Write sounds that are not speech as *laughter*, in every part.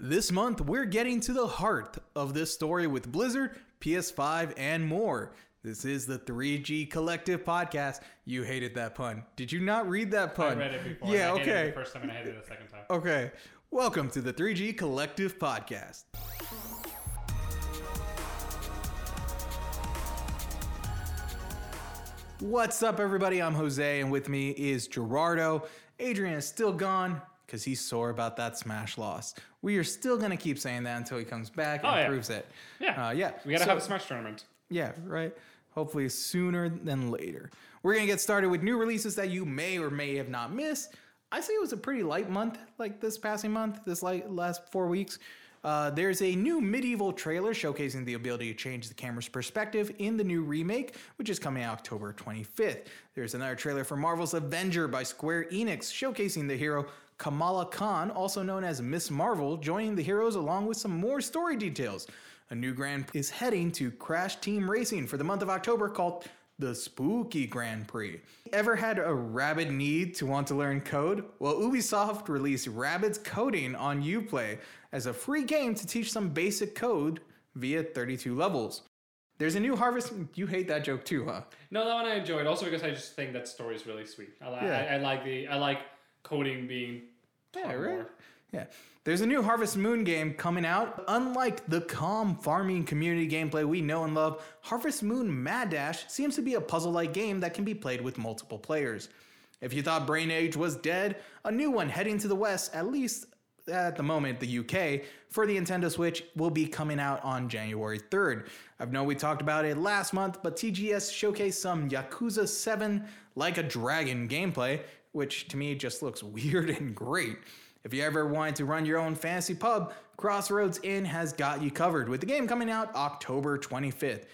This month, we're getting to the heart of this story with Blizzard, PS5, and more. This is the 3G Collective podcast. You hated that pun. Did you not read that pun? I read it before. Yeah, okay. It the first time and I hated it the second time. Okay. Welcome to the 3G Collective podcast. What's up, everybody? I'm Jose, and with me is Gerardo. Adrian is still gone because he's sore about that Smash loss. We are still going to keep saying that until he comes back and Oh, yeah. proves it. Yeah. Uh, yeah. We gotta So- have a Smash tournament. yeah, right. Hopefully sooner than later. We're gonna get started with new releases that you may or may have not missed. I say it was a pretty light month, like this passing month, this like last four weeks. Uh, there's a new MediEvil trailer showcasing the ability to change the camera's perspective in the new remake, which is coming out October 25th. There's another trailer for Marvel's Avenger by Square Enix, showcasing the hero Kamala Khan, also known as Miss Marvel, joining the heroes along with some more story details. A new Grand Prix is heading to Crash Team Racing for the month of October called the Spooky Grand Prix. Ever had a rabid need to want to learn code? Well, Ubisoft released Rabbids Coding on Uplay as a free game to teach some basic code via 32 levels. There's a new Harvest. You hate that joke too, huh? No, that one I enjoyed. Also because I just think that story is really sweet. I, li- Yeah. I, I like the I like coding being Yeah, right. Yeah. There's a new Harvest Moon game coming out. Unlike the calm farming community gameplay we know and love, Harvest Moon Mad Dash seems to be a puzzle like game that can be played with multiple players. If you thought Brain Age was dead, a new one heading to the west, at least at the moment, the UK, for the Nintendo Switch will be coming out on January 3rd. I know we talked about it last month, but TGS showcased some Yakuza 7 Like a Dragon gameplay, which to me just looks weird and great. If you ever wanted to run your own fantasy pub, Crossroads Inn has got you covered with the game coming out October 25th.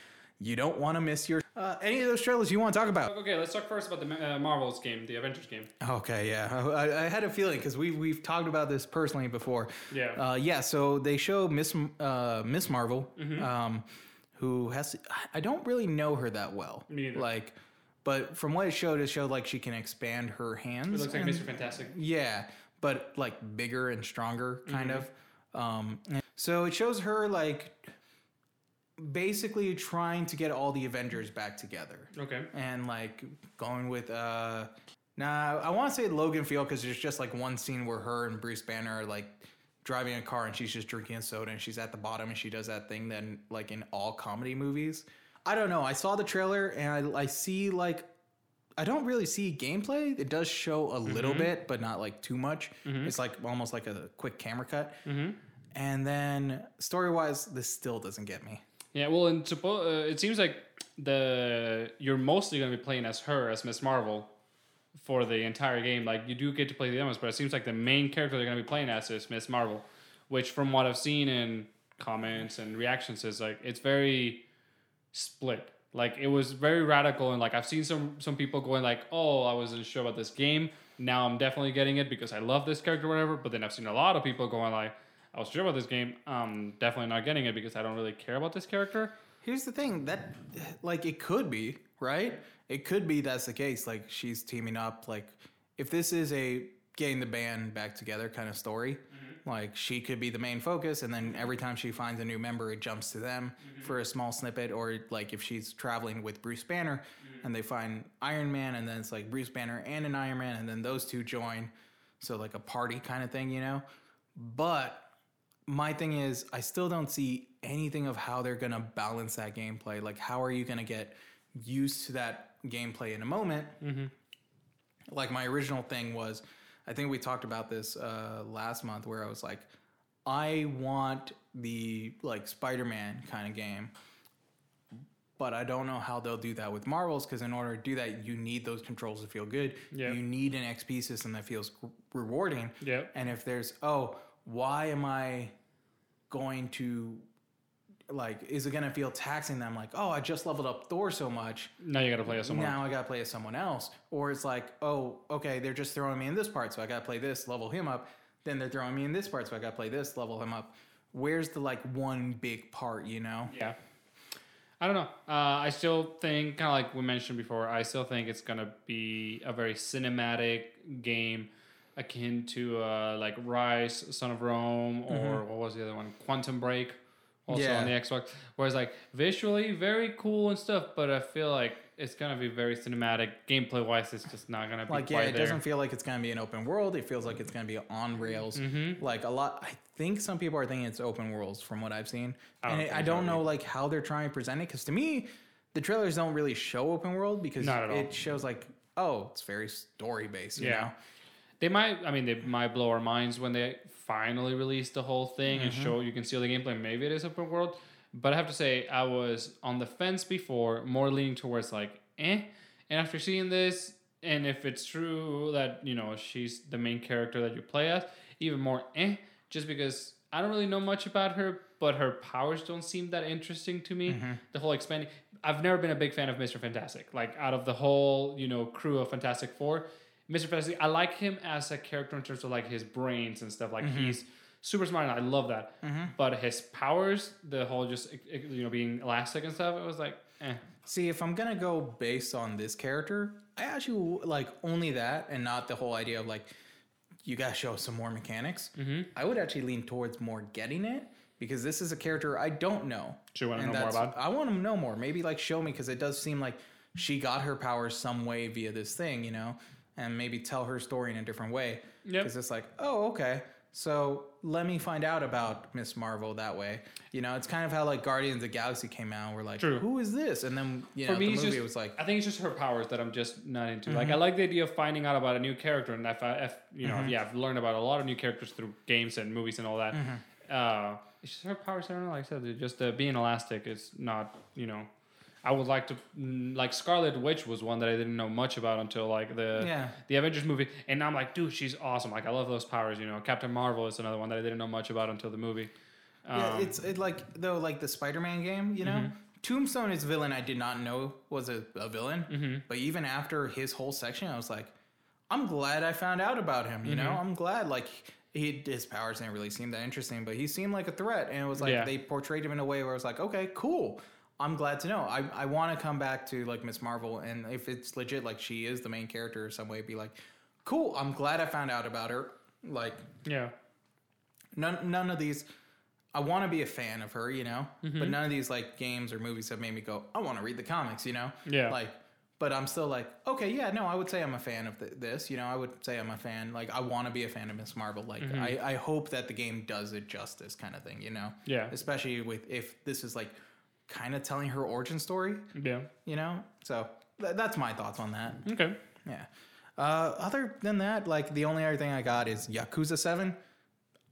You don't want to miss your uh, any of those trailers you want to talk about. Okay, let's talk first about the uh, Marvel's game, the Avengers game. Okay, yeah, I, I had a feeling because we we've talked about this personally before. Yeah. uh, yeah. So they show Miss uh, Miss Marvel, Mm-hmm. um, who has I don't really know her that well. Me neither. Like, but from what it showed, it showed like she can expand her hands. It looks like and- Mr. Fantastic. yeah, but like bigger and stronger, kind Mm-hmm. of. Um, so it shows her like basically trying to get all the Avengers back together Okay. and like going with uh nah i want to say logan field because there's just like one scene where her and bruce banner are like driving a car and she's just drinking a soda and she's at the bottom and she does that thing then like in all comedy movies i don't know. I saw the trailer and i, I see like i don't really see gameplay. It does show a little mm-hmm. bit but not like too much. Mm-hmm. It's like almost like a quick camera cut. Mm-hmm. And then story wise this still doesn't get me. Yeah, well, and suppo- uh, it seems like the you're mostly going to be playing as her as Miss Marvel for the entire game. Like you do get to play the others, but it seems like the main character they're going to be playing as is Miss Marvel, which from what I've seen in comments and reactions is like it's very split. Like it was very radical and like I've seen some some people going like, "Oh, I wasn't sure about this game. Now I'm definitely getting it because I love this character whatever." But then I've seen a lot of people going like, "I was sure about this game. I'm definitely not getting it because I don't really care about this character." Here's the thing that, like, it could be right. It could be that's the case. Like, she's teaming up. Like, if this is a getting the band back together kind of story, like she could be the main focus, and then every time she finds a new member, it jumps to them mm-hmm. for a small snippet. Or like if she's traveling with Bruce Banner, mm-hmm. and they find Iron Man, and then it's like Bruce Banner and an Iron Man, and then those two join. So like a party kind of thing, you know. But my thing is i still don't see anything of how they're going to balance that gameplay like how are you going to get used to that gameplay in a moment mm-hmm. like my original thing was i think we talked about this uh, last month where i was like i want the like spider-man kind of game but I don't know how they'll do that with Marvels because in order to do that, you need those controls to feel good. Yeah. You need an XP system that feels rewarding. Yeah. And if there's, oh, why am I going to, like, is it going to feel taxing them? Like, oh, I just leveled up Thor so much. Now you got to play as someone. Now I got to play as someone else. Or it's like, oh, okay, they're just throwing me in this part, so I got to play this, level him up. Then they're throwing me in this part, so I got to play this, level him up. Where's the, like, one big part, you know? Yeah. I don't know. Uh, I still think, kind of like we mentioned before, I still think it's gonna be a very cinematic game. akin to uh, like Ryse, Son of Rome, or what was the other one? Quantum Break, also Yeah. on the Xbox. Whereas like visually very cool and stuff, but I feel like it's gonna be very cinematic. Gameplay wise, it's just not gonna be like yeah, it there. doesn't feel like it's gonna be an open world. It feels like it's gonna be on rails. Mm-hmm. Like a lot, I think some people are thinking it's open worlds from what I've seen, I and think I don't know like how they're trying to present it. Because to me, the trailers don't really show open world because Not at all. it shows like oh, it's very story based. You Yeah. know? They might. I mean, they might blow our minds when they finally release the whole thing and Mm-hmm. show you can see all the gameplay. Maybe it is open world, but I have to say I was on the fence before, more leaning towards like eh. And after seeing this, and if it's true that you know she's the main character that you play as, even more eh. Just because I don't really know much about her, but her powers don't seem that interesting to me. Mm-hmm. The whole expanding. I've never been a big fan of Mr. Fantastic. Like out of the whole, you know, crew of Fantastic Four, Mr. Fantastic, I like him as a character in terms of like his brains and stuff. Like Mm-hmm. he's super smart, and I love that. But his powers, the whole just you know being elastic and stuff, it was like, eh. See, if I'm gonna go based on this character, I actually like only that and not the whole idea of like you gotta show some more mechanics. Mm-hmm. I would actually lean towards more getting it because this is a character I don't know. Do you wanna know more about? I want to know more. Maybe like show me because it does seem like she got her powers some way via this thing, you know, and maybe tell her story in a different way. Yep. Because it's like, oh, okay. So let me find out about Miss Marvel that way. You know, it's kind of how like Guardians of the Galaxy came out. We're like, True. who is this? And then you know, For me, the movie just was like, I think it's just her powers that I'm just not into. Mm-hmm. Like I like the idea of finding out about a new character, and if I, if you know, Mm-hmm. yeah, I've learned about a lot of new characters through games and movies and all that. Mm-hmm. Uh, it's just her powers. I don't know. Like I said, just uh, being elastic. is not, you know. I would like to mm, like Scarlet Witch was one that I didn't know much about until like the Yeah. the Avengers movie, and now I'm like, dude, she's awesome. Like I love those powers. You know, Captain Marvel is another one that I didn't know much about until the movie. yeah, Um, it's it like though like the Spider-Man game, you know. Mm-hmm. Tombstone is a villain I did not know was a, a villain, Mm-hmm. but even after his whole section, I was like, I'm glad I found out about him. You know, Mm-hmm. I'm glad like he his powers didn't really seem that interesting, but he seemed like a threat, and it was like Yeah. they portrayed him in a way where I was like, okay, cool. I'm glad to know. I, I want to come back to like Miss Marvel, and if it's legit, like she is the main character or some way, be like, cool. I'm glad I found out about her. Like yeah, none none of these I want to be a fan of her, you know, Mm-hmm. but none of these like games or movies have made me go, I want to read the comics, you know. Yeah. Like, but I'm still like, okay, yeah, no, I would say I'm a fan of th- this, you know. I would say I'm a fan. Like, I want to be a fan of Miss Marvel. Like, Mm-hmm. I I hope that the game does it justice, kind of thing, you know. Yeah. Especially with if this is like kind of telling her origin story, yeah. you know. So th- that's my thoughts on that. Okay. Yeah. Uh, other than that, like the only other thing I got is Yakuza Seven.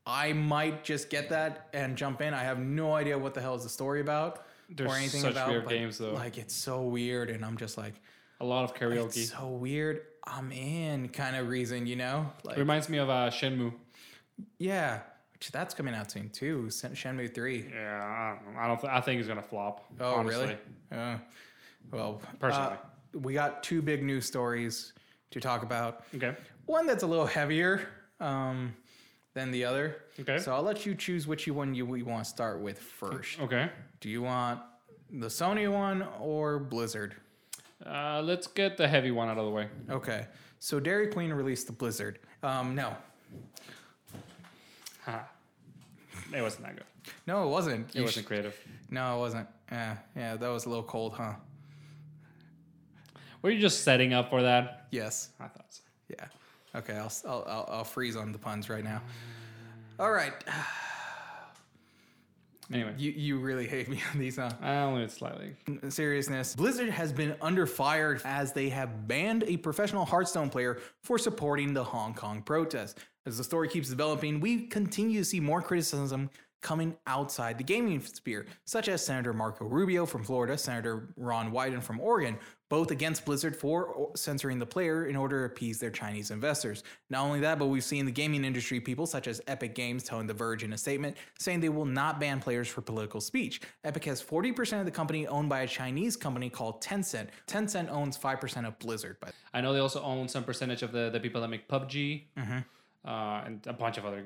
I might just get that and jump in. I have no idea what the hell is the story about They're or anything such about. weird but, games, though. Like it's so weird, and I'm just like, A lot of karaoke. it's so weird. I'm in kind of reason, you know? Like, Reminds me of uh, Shenmue. yeah, which that's coming out soon too. Shen- Shenmue Three. Yeah, I don't, know. I, don't th- I think it's gonna flop. Oh, honestly. really? Uh, well, Personally. uh, we got two big news stories to talk about. Okay. One that's a little heavier um, than the other. Okay. So I'll let you choose which one you we want to start with first. Okay. Do you want the Sony one or Blizzard? Uh, let's get the heavy one out of the way. Okay. So Dairy Queen released the Blizzard. Um, no, It wasn't that good. no, it wasn't. It You wasn't sh- creative. no, it wasn't. Yeah, yeah, that was a little cold, huh? Were you just setting up for that? Yes. I thought so. Yeah. Okay. I'll I'll I'll, I'll freeze on the puns right now. All right. *sighs* Anyway, You you really hate me on these, huh? I only slightly. seriousness, Blizzard has been under fire as they have banned a professional Hearthstone player for supporting the Hong Kong protest. As the story keeps developing, we continue to see more criticism coming outside the gaming sphere, such as Senator Marco Rubio from Florida, Senator Ron Wyden from Oregon, both against Blizzard for censoring the player in order to appease their Chinese investors. Not only that, but we've seen the gaming industry people such as Epic Games telling The Verge in a statement saying they will not ban players for political speech. Epic has 40% of the company owned by a Chinese company called Tencent. Tencent owns 5% of Blizzard. By I know they also own some percentage of the, the people that make PUBG Mm-hmm. uh, and a bunch of other.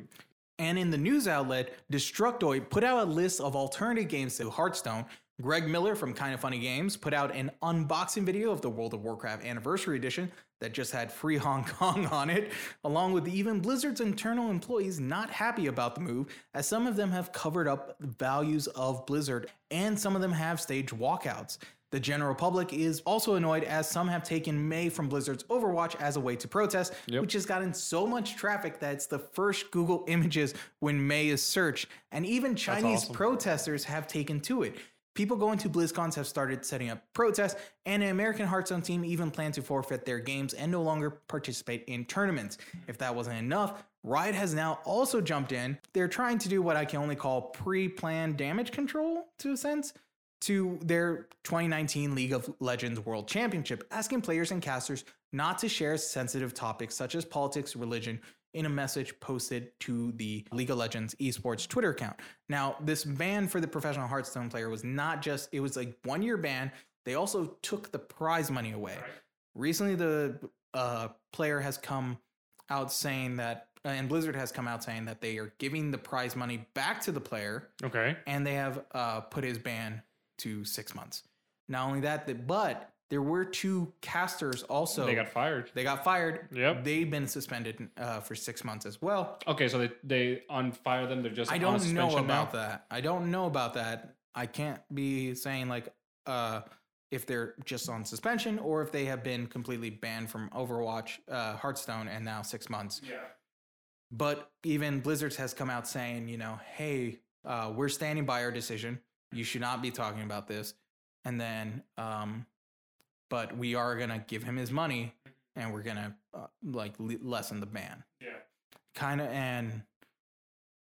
And in the news outlet, Destructoid put out a list of alternative games to Hearthstone. Greg Miller from Kinda Funny Games put out an unboxing video of the World of Warcraft Anniversary Edition that just had free Hong *laughs* Kong on it, along with even Blizzard's internal employees not happy about the move, as some of them have covered up the values of Blizzard and some of them have staged walkouts. The general public is also annoyed as some have taken Mei from Blizzard's Overwatch as a way to protest, Yep. which has gotten so much traffic that it's the first Google *laughs* images when Mei is searched. And even Chinese awesome. protesters have taken to it. People going to BlizzCons have started setting up protests, and an American Hearthstone team even planned to forfeit their games and no longer participate in tournaments. If that wasn't enough, Riot has now also jumped in. They're trying to do what I can only call pre planned damage control, to a sense, to their 2019 League of Legends World Championship, asking players and casters not to share sensitive topics such as politics, religion, in a message posted to the League of Legends esports Twitter account. Now, this ban for the professional Hearthstone player was not just, it was a one year ban. They also took the prize money away. Recently, the uh, player has come out saying that, uh, and Blizzard has come out saying that they are giving the prize money back to the player Okay. and they have uh, put his ban to six months. Not only that, but there were two casters also. they got fired. they got fired. Yep. They've been suspended uh, for six months as well. Okay, so they they unfire them. They're just I don't know about now? that. I don't know about that. I can't be saying like uh, if they're just on suspension or if they have been completely banned from Overwatch, uh, Hearthstone, and now six months. Yeah. But even Blizzards has come out saying, you know, hey, uh, we're standing by our decision. You should not be talking about this. And then, um, but we are gonna give him his money, and we're gonna uh, like le- lessen the ban. Yeah. Kind of, and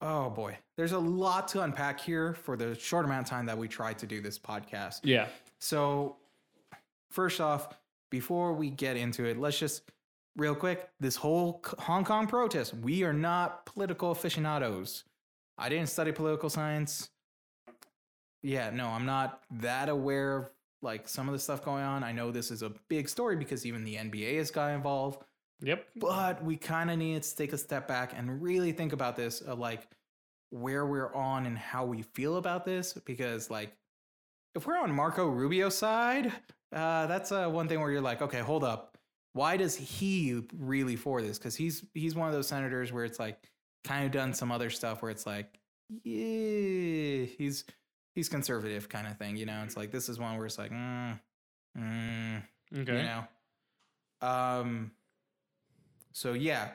oh boy, there's a lot to unpack here for the short amount of time that we tried to do this podcast. Yeah. So, first off, before we get into it, let's just real quick this whole Hong Kong protest, we are not political aficionados. I didn't study political science. Yeah, no, I'm not that aware of like some of the stuff going on. I know this is a big story because even the NBA has got involved Yep. but we kind of need to take a step back and really think about this of like where we're on and how we feel about this because like if we're on marco rubio's side uh, that's uh, one thing where you're like okay hold up why does he really for this because he's he's one of those senators where it's like kind of done some other stuff where it's like yeah he's he's conservative kind of thing you know it's like this is one where it's like mm, mm, Okay. you know um so yeah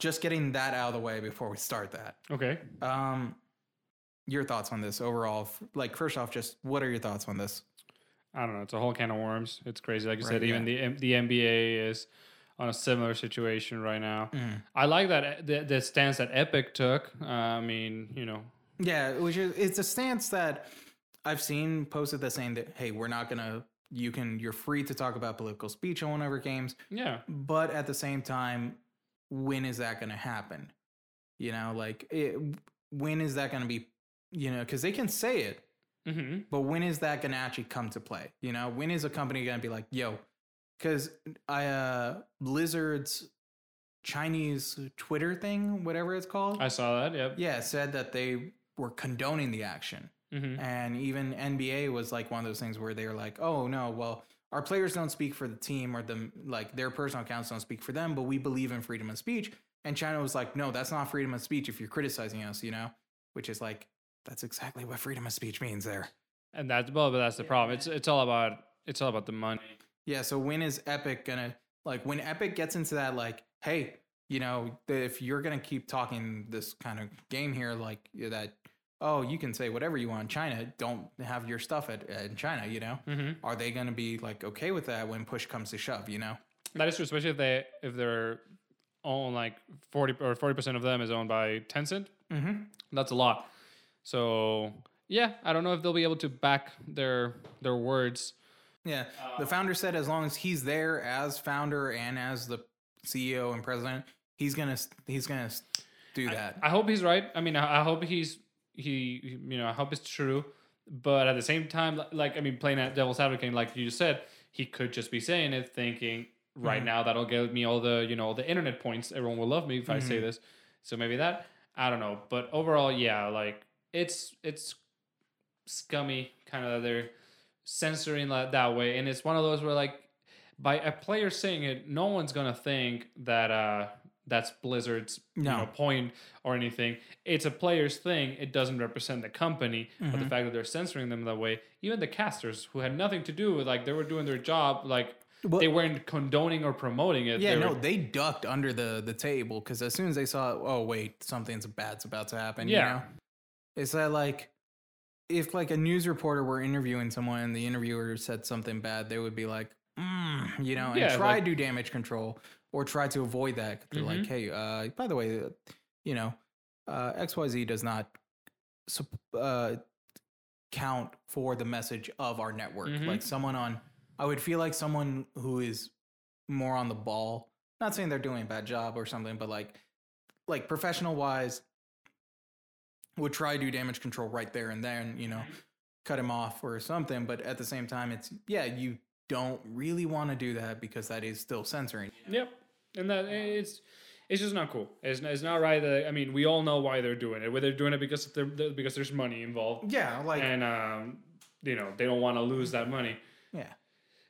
just getting that out of the way before we start that Okay. um your thoughts on this overall like first off just what are your thoughts on this I don't know. It's a whole can of worms. It's crazy. Like you Right, said, even the the NBA is on a similar situation right now. Mm. I like that the, the stance that Epic took. Uh, I mean, you know, yeah which is it's a stance that i've seen posted that saying that hey we're not gonna you can you're free to talk about political speech on one of our games yeah, but at the same time when is that going to happen you know like it, when is that going to be you know because they can say it hmm but when is that going to actually come to play you know when is a company going to be like yo because i uh blizzard's chinese twitter thing whatever it's called I saw that. Yep. yeah said that they were condoning the action hmm and even NBA was like one of those things where they were like, "Oh no, well, our players don't speak for the team or them like their personal accounts don't speak for them, but we believe in freedom of speech." And China was like, "No, that's not freedom of speech if you're criticizing us, you know?" Which is like that's exactly what freedom of speech means there. And that's well, but that's the problem. It's it's all about it's all about the money. Yeah, so when is Epic gonna like when Epic gets into that like, "Hey, you know, if you're going to keep talking this kind of game here like that oh, you can say whatever you want in China, don't have your stuff at, in China, you know? hmm are they going to be like okay with that when push comes to shove you know That is true, especially if they if they're own like forty or forty percent of them is owned by Tencent. mm-hmm. That's a lot. So yeah, I don't know if they'll be able to back their their words. yeah Uh, the founder said as long as he's there as founder and as the ceo and president he's gonna he's gonna do that I hope he's right. I mean, I, I hope he's he you know I hope it's true. But at the same time, like I mean, playing at devil's advocate, like you just said, he could just be saying it, thinking right Mhm. now that'll give me all the you know all the internet points. Everyone will love me if I say Mhm. this. So maybe that I don't know. But overall, yeah, like it's it's scummy, kind of they're censoring that, that way, and it's one of those where like by a player saying it, no one's gonna think that uh, that's Blizzard's you know, point or anything. It's a player's thing. It doesn't represent the company. But Mm-hmm. the fact that they're censoring them that way, even the casters who had nothing to do with like they were doing their job, like Well- they weren't condoning or promoting it. Yeah, They no, were- they ducked under the the table because as soon as they saw, oh wait, something's bad's about to happen. Yeah. you know? it's that like if like a news reporter were interviewing someone and the interviewer said something bad, they would be like, mm, you know, and Yeah, try like- to do damage control or try to avoid that. They're like, Mhm. hey, uh, by the way, uh, you know, uh, X Y Z does not uh, count for the message of our network. Mhm. Like someone on, I would feel like someone who is more on the ball. Not saying they're doing a bad job or something, but like, like professional wise, would try to do damage control right there and then, you know, cut him off or something. But at the same time, it's yeah, you don't really want to do that because that is still censoring. Yep, and that it's it's just not cool. It's, it's not right. That, I mean, we all know why they're doing it. Whether they're doing it because they're, because there's money involved, Yeah, like and um, you know they don't want to lose that money. yeah.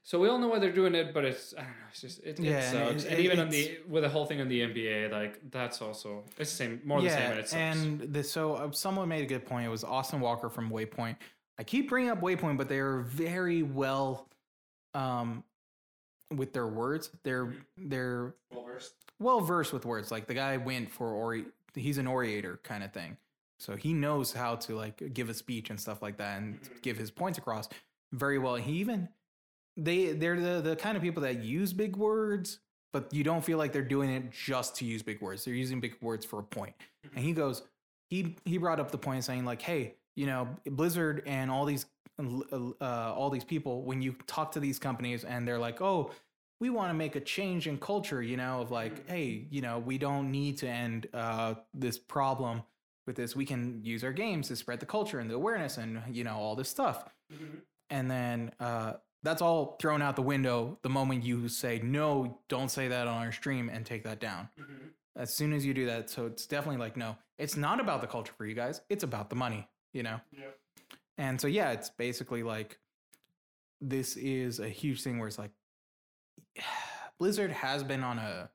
So we all know why they're doing it, but it's I don't know. It's just it, Yeah, it and sucks. it- And, even on the with the whole thing on the NBA, like that's also it's the same, more the same, and it sucks. and the, so uh, someone made a good point. It was Austin Walker from Waypoint. I keep bringing up Waypoint, but they are very well um, with their words. They're they're well versed with words. Like the guy went for ori, he's an orator kind of thing. So he knows how to like give a speech and stuff like that and mm-hmm. give his points across very well. He even they they're the the kind of people that use big words, but you don't feel like they're doing it just to use big words. They're using big words for a point. And mm-hmm. he goes, he he brought up the point saying like, hey, you know, Blizzard and all these uh, all these people, when you talk to these companies and they're like, oh, we want to make a change in culture, you know, of like, hey, you know, we don't need to end uh, this problem with this. We can use our games to spread the culture and the awareness and you know all this stuff. And then uh, that's all thrown out the window the moment you say no, don't say that on our stream and take that down. As soon as you do that, so it's definitely like no, it's not about the culture for you guys. It's about the money, you know. Yep. And so yeah, it's basically like this is a huge thing where it's like *sighs* Blizzard has been on a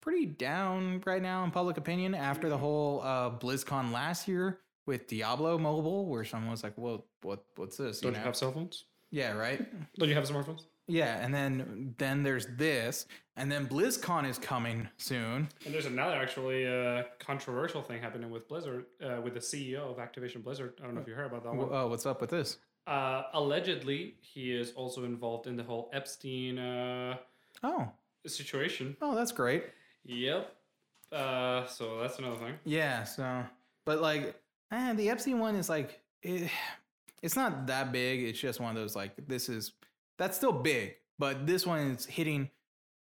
pretty down right now in public opinion after the whole uh, BlizzCon last year with Diablo Mobile, where someone was like, "Well, what what's this?" Don't you know? have cell phones? yeah, right. Don't you have smartphones? Yeah, and then then there's this, and then BlizzCon is coming soon. And there's another actually uh, controversial thing happening with Blizzard, uh, with the CEO of Activision Blizzard. I don't know if you heard about that one. Oh, what's up with this? Uh, allegedly, he is also involved in the whole Epstein uh, Oh, situation. oh, that's great. Yep. Uh, so that's another thing. Yeah, so but like eh, the Epstein one is like it, it's not that big. It's just one of those like this is that's still big, but this one is hitting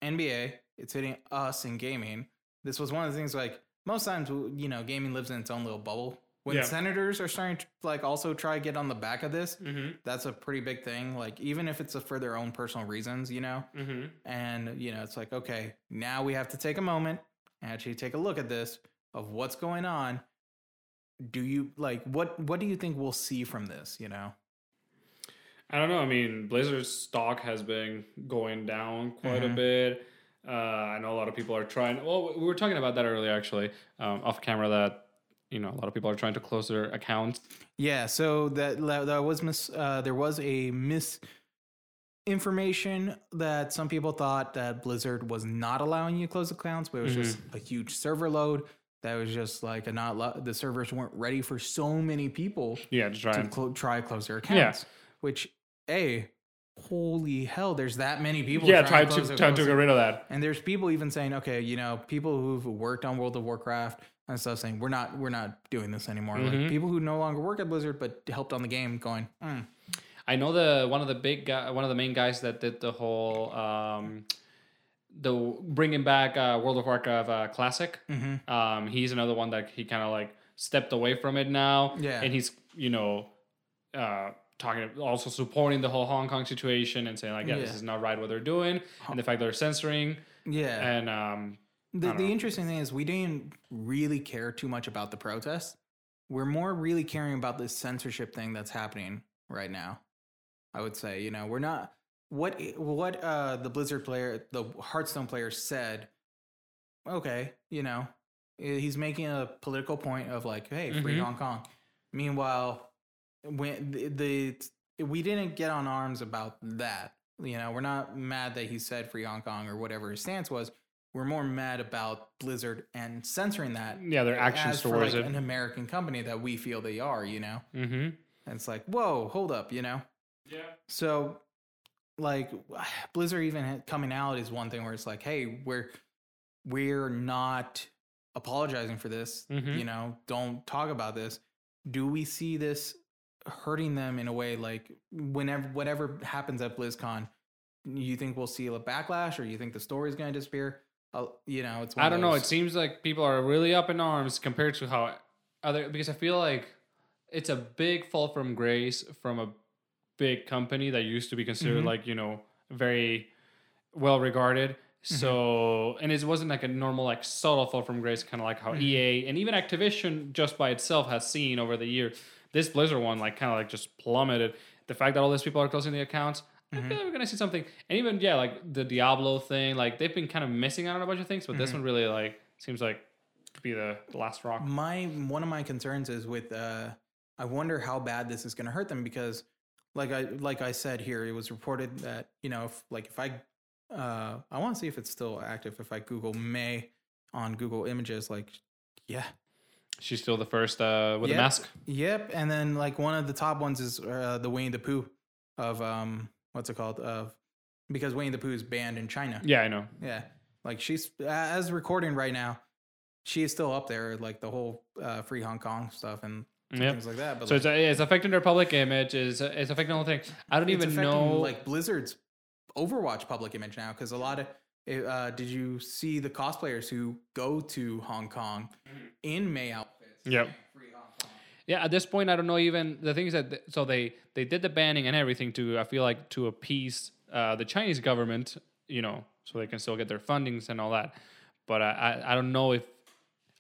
NBA. It's hitting us in gaming. This was one of the things like most times you know gaming lives in its own little bubble. When Yeah. senators are starting to like also try to get on the back of this, Mm-hmm. that's a pretty big thing. Like even if it's a, for their own personal reasons, you know. Mm-hmm. And, you know, it's like, okay, now we have to take a moment and actually take a look at this of what's going on. Do you like what what do you think we'll see from this, you know? I don't know. I mean, Blizzard's stock has been going down quite a Mhm. bit. Uh, I know a lot of people are trying. Well, we were talking about that earlier, actually, um, off camera. That you know, a lot of people are trying to close their accounts. Yeah, so that that was mis uh, there was a mis information that some people thought that Blizzard was not allowing you to close accounts, but it was just a huge server load. That was just like a not lo- the servers weren't ready for so many people Yeah, to try to clo- try to close their accounts. Which, a holy hell, there's that many people. yeah, trying try close to their try to get rid of that. And there's people even saying, okay, you know, people who've worked on World of Warcraft and stuff saying we're not we're not doing this anymore. Like Mhm. people who no longer work at Blizzard but helped on the game, going, mm, I know the one of the big guy, one of the main guys that did the whole um, the bringing back uh, World of Warcraft uh, Classic. mhm. Um, he's another one that he kind of like stepped away from it now. Yeah. and he's you know uh, talking also supporting the whole Hong Kong situation and saying like, yeah, this is not right what they're doing, and the fact they're censoring yeah. and um, The, the know. interesting thing is we didn't really care too much about the protests. We're more really caring about this censorship thing that's happening right now. I would say, you know, we're not what what uh the Blizzard player, the Hearthstone player said, okay, you know, eh, he's making a political point of like, hey, free Mhm. Hong Kong. Meanwhile, when the, the we didn't get on arms about that. You know, we're not mad that he said free Hong Kong or whatever his stance was. We're more mad about Blizzard and censoring that. Yeah, their actions towards like it. an American company that we feel they are. You know, Mm-hmm. and it's like, whoa, hold up, you know. Yeah. So, like, *sighs* Blizzard even coming out is one thing where it's like, hey, we're we're not apologizing for this. Mhm. You know, don't talk about this. Do we see this hurting them in a way like whenever whatever happens at BlizzCon? You think we'll see a backlash, or you think the story's going to disappear? Uh, you know, it's. I don't know. It seems like people are really up in arms compared to how other because I feel like it's a big fall from grace from a big company that used to be considered Mhm. like you know very well regarded. Mm-hmm. So and it wasn't like a normal like subtle fall from grace, kind of like how Mhm. EA and even Activision just by itself has seen over the year. This Blizzard one like kind of like just plummeted. The fact that all these people are closing the accounts, I Mhm. feel like we're gonna see something. And even yeah, like the Diablo thing, like they've been kind of missing out on a bunch of things, but this Mhm. one really like seems like to be the, the last rock. my one of my concerns is with uh I wonder how bad this is going to hurt them because like I like I said here it was reported that you know if like if I uh I want to see if it's still active if I google Mei on Google Images like yeah She's still the first uh, with Yep. the mask. yep and then like one of the top ones is uh, the Wayne the Pooh of um what's it called of because Wayne the Pooh is banned in China Yeah, I know. yeah like she's as recording right now she is still up there like the whole uh, free Hong Kong stuff and Yeah. things like that but So like, it's, it's affecting their public image. It's, it's affecting the whole thing. I don't even know. like Blizzard's Overwatch public image now because a lot of uh, did you see the cosplayers who go to Hong Kong in Mei outfits? Yep. saying Free Hong Kong. Yeah, at this point, I don't know. Even the thing is that th- so they they did the banning and everything to I feel like to appease uh, the Chinese government, you know, so they can still get their fundings and all that. But I I, I don't know if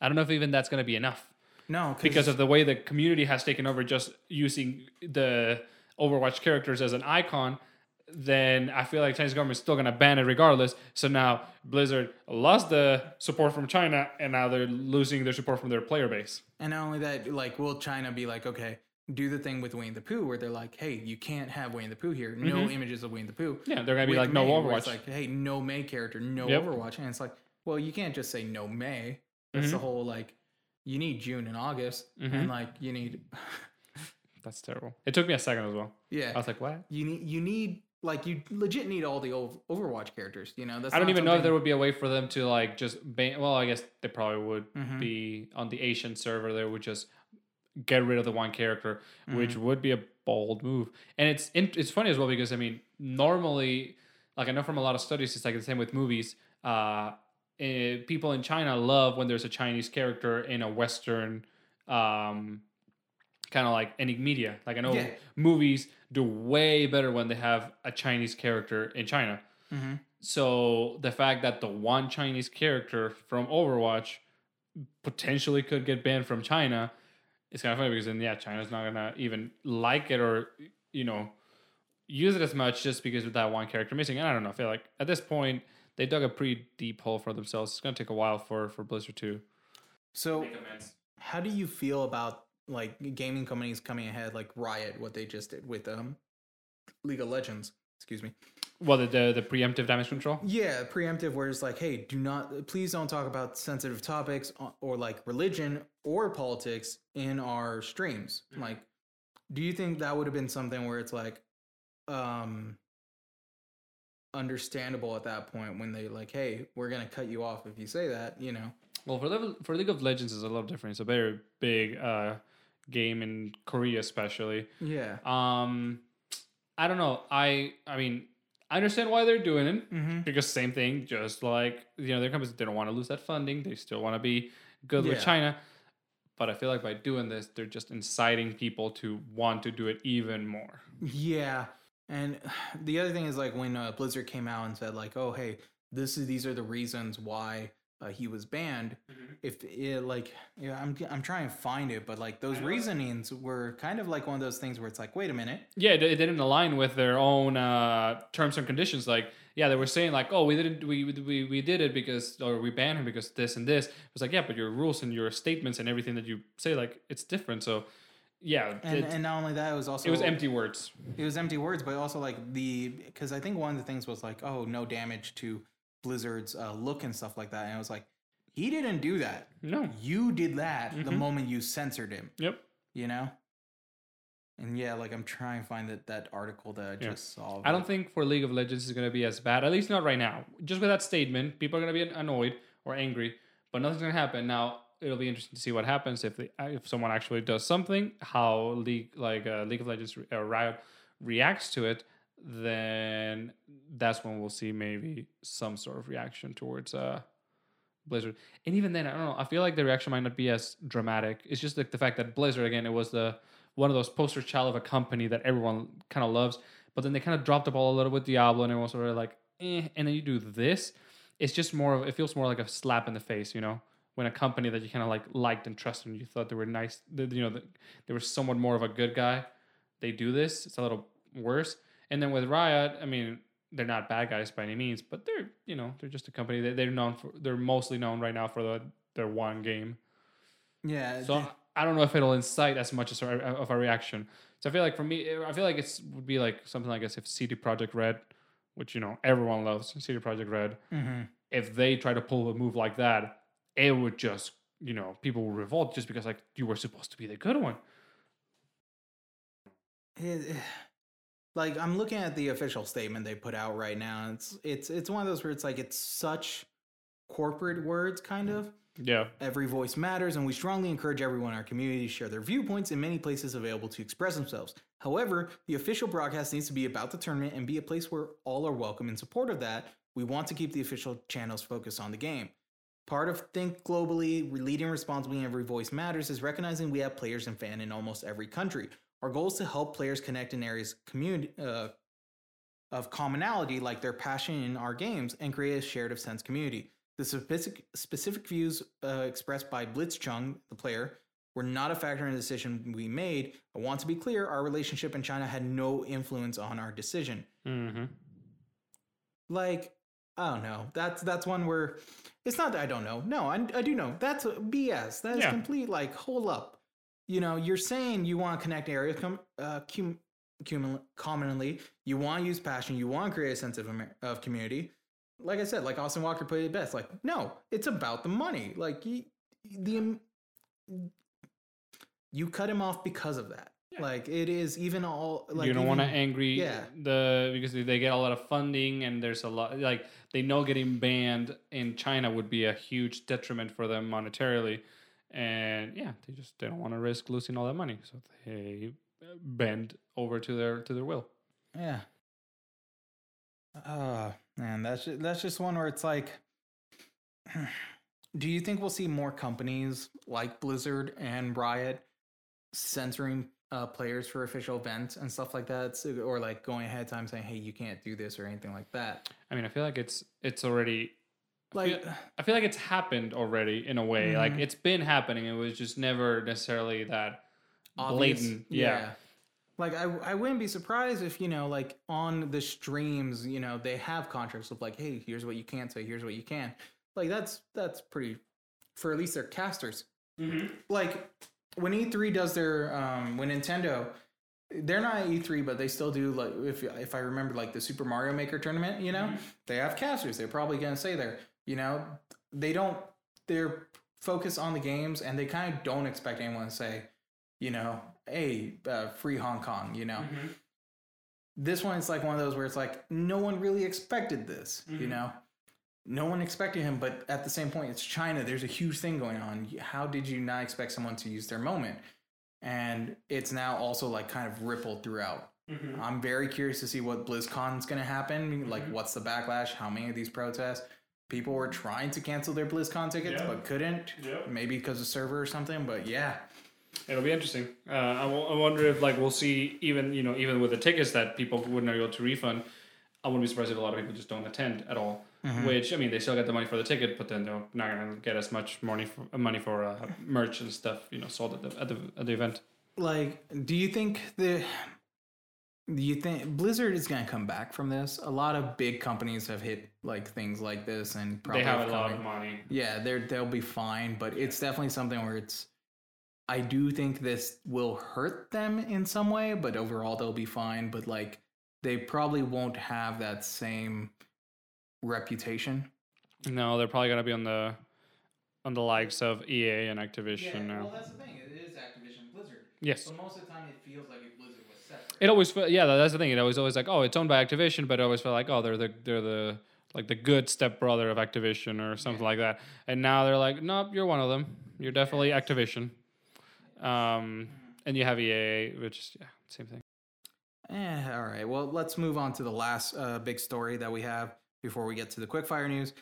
I don't know if even that's going to be enough No, because of the way the community has taken over just using the Overwatch characters as an icon. Then I feel like Chinese government is still going to ban it regardless. So now Blizzard lost the support from China, and now they're losing their support from their player base. and not only that, like, will China be like, okay, do the thing with Winnie the Pooh where they're like, hey, you can't have Winnie the Pooh here. No Mhm. images of Winnie the Pooh. Yeah, they're going to be With like no Mei, Overwatch. It's like, hey, no Mei character, no Yep. Overwatch, and it's like, well, you can't just say no May. That's Mm-hmm. the whole like, you need June and August, Mhm. and like you need, *laughs* That's terrible. It took me a second as well. yeah, I was like, what? you need you need like you legit need all the old Overwatch characters. You know, that's I don't even know if there would be a way for them to like just ban. Well, I guess they probably would Mhm. be on the Asian server. They would just get rid of the one character, Mm-hmm. which would be a bold move. And it's it's funny as well because I mean, normally, like I know from a lot of studies, it's like the same with movies. Uh, eh, people in China love when there's a Chinese character in a Western, um, kind of like any media. Like I know Yeah. movies do way better when they have a Chinese character in China. Mhm. So the fact that the one Chinese character from Overwatch potentially could get banned from China is kind of funny because then yeah, China's not gonna even like it or you know use it as much just because of that one character missing. And I don't know. I feel like at this point they dug a pretty deep hole for themselves. It's gonna take a while for for Blizzard to So, how do you feel about like gaming companies coming ahead, like Riot, what they just did with um League of Legends? Excuse me. Well, the, the the preemptive damage control. Yeah, preemptive, where it's like, hey, do not, please don't talk about sensitive topics or, like religion or politics in our streams. Like, do you think that would have been something where it's like, um, understandable at that point when they like, hey, we're gonna cut you off if you say that, you know? Well, for level, for League of Legends is a little different. It's a very big uh, game in Korea, especially. Yeah. Um, I don't know. I I mean, I understand why they're doing it Mm-hmm. because same thing. Just like you know, their companies they don't want to lose that funding. They still want to be good with China. But I feel like by doing this, they're just inciting people to want to do it even more. Yeah, and *sighs* the other thing is like when uh, Blizzard came out and said like, "Oh, hey, this is these are the reasons why uh, he was banned. If it like, yeah, I'm I'm trying to find it, but like those reasonings were kind of like one of those things where it's like, wait a minute, Yeah, it, it didn't align with their own uh, terms and conditions. Like, yeah, they were saying like, oh, we didn't, we we we did it because, or we banned him because this and this. It was like, yeah, but your rules and your statements and everything that you say, like, it's different. So, yeah, and it, and not only that, it was also it was empty words. It was empty words, but also like the because I think one of the things was like, oh, no damage to Blizzard's uh, look and stuff like that, and I was like, he didn't do that. No. You did that the Mhm. moment you censored him. Yep. You know. And yeah, like I'm trying to find that that article that I Yeah. just saw. I don't think for League of Legends is going to be as bad. At least not right now. Just with that statement, people are going to be annoyed or angry, but nothing's going to happen. Now it'll be interesting to see what happens if they, if someone actually does something, how League like uh, League of Legends or Riot reacts to it. Then that's when we'll see maybe some sort of reaction towards uh, Blizzard. And even then, I don't know. I feel like the reaction might not be as dramatic. It's just like the fact that Blizzard again, it was the one of those poster child of a company that everyone kind of loves. But then they kind of dropped the ball a little with Diablo, and everyone's sort of like, eh. And then you do this. It's just more of it feels more like a slap in the face, you know. When a company that you kind of like liked and trusted, and you thought they were nice, that, you know, that they were somewhat more of a good guy. They do this. It's a little worse. And then with Riot, I mean, they're not bad guys by any means, but they're you know they're just a company. They, they're known for they're mostly known right now for the their one game. Yeah. So th- I don't know if it'll incite as much as a, of a reaction. So I feel like for me, I feel like it would be like something like this if CD Projekt Red, which you know everyone loves, CD Projekt Red, mhm. if they try to pull a move like that, it would just you know people will revolt just because like you were supposed to be the good one. It- like I'm looking at the official statement they put out right now. It's it's it's one of those where it's like it's such corporate words, kind of. Yeah, Every voice matters, and we strongly encourage everyone in our community to share their viewpoints in many places available to express themselves. However, the official broadcast needs to be about the tournament and be a place where all are welcome in support of that. We want to keep the official channels focused on the game. Part of Think Globally, leading responsibly, and every voice matters is recognizing we have players and fan in almost every country. Our goal is to help players connect in areas uh, of commonality, like their passion in our games, and create a shared of sense community. The specific, specific views uh, expressed by Blitzchung, the player, were not a factor in the decision we made. I want to be clear: our relationship in China had no influence on our decision mm-hmm. like I don't know. That's that's one where it's not that I don't know. No, I, I do know. That's BS. That is Yeah. complete. Like, hold up. You know, you're saying you want to connect areas com- uh, cum- cum- commonly. You want to use passion. You want to create a sense of, Amer- of community. Like I said, like Austin Walker put it best. Like, no, it's about the money. Like, the you cut him off because of that. Like, it is even all like you don't want to angry yeah. the because they get a lot of funding and there's a lot like they know getting banned in China would be a huge detriment for them monetarily, and yeah, they just they don't want to risk losing all that money, so they bend over to their to their will. Yeah. Uh man, that's just, that's just one where it's like *sighs* do you think we'll see more companies like Blizzard and Riot censoring uh, players for official events and stuff like that or like going ahead of time saying hey you can't do this or anything like that I mean, I feel like it's it's already like feel- I feel like it's happened already in a way. Like Mhm. it's been happening. It was just never necessarily that obvious. blatant. Yeah. Like I, I wouldn't be surprised if you know, like on the streams, you know, they have contracts of like, hey, here's what you can't say, here's what you can. Like that's that's pretty, for at least their casters. Like when E3 does their, um, when Nintendo, they're not at E3, but they still do like if if I remember like the Super Mario Maker tournament, you know, they have casters. They're probably gonna say there, you know, they don't. They're focused on the games, and they kind of don't expect anyone to say, you know, hey, uh, free Hong Kong, you know. This one is like one of those where it's like no one really expected this, you Mhm. know. No one expected him, but at the same point, it's China. There's a huge thing going on. How did you not expect someone to use their moment? And it's now also like kind of rippled throughout. I'm very curious to see what BlizzCon's going to happen. Like, Mhm. what's the backlash? How many of these protests? People were trying to cancel their BlizzCon tickets, Yeah. but couldn't. Yep. Maybe because of server or something. But yeah, It'll be interesting. Uh, I, w- I wonder if like we'll see even you know even with the tickets that people wouldn't be able to refund. I wouldn't be surprised if a lot of people just don't attend at all. which I mean they still get the money for the ticket, but then they're not gonna get as much money for money for uh, merch and stuff you know sold at the at the at the event. Like, do you think the do you think Blizzard is going to come back from this? A lot of big companies have hit like things like this, and probably they have a lot of money. Yeah, they're they'll be fine, but it's definitely something where it's. I do think this will hurt them in some way, but overall they'll be fine. But like, they probably won't have that same reputation. No, they're probably gonna be on the on the likes of EA and Activision now. Well, that's the thing. It is Activision Blizzard. Yes. But most of the time, it feels like if Blizzard was separate. It always felt yeah, that's the thing. It always always like, oh, it's owned by Activision, but it always felt like, oh, they're the they're the like the good stepbrother of Activision or something like that. And now they're like, nope, you're one of them. You're definitely Activision. Um, and you have EA, which is yeah, same thing. Eh, all right. Well, let's move on to the last uh, big story that we have before we get to the quickfire news.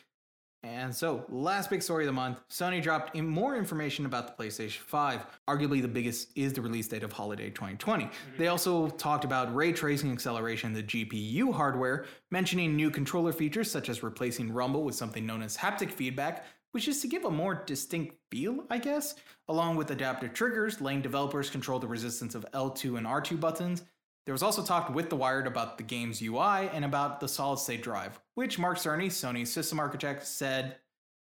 And so, last big story of the month Sony dropped in more information about the PlayStation 5. Arguably, the biggest is the release date of holiday 2020. Mm-hmm. They also talked about ray tracing acceleration, the GPU hardware, mentioning new controller features such as replacing Rumble with something known as haptic feedback, which is to give a more distinct feel, I guess, along with adaptive triggers, letting developers control the resistance of L2 and R2 buttons. There was also talk with The Wired about the game's UI and about the solid state drive, which Mark Cerny, Sony's system architect, said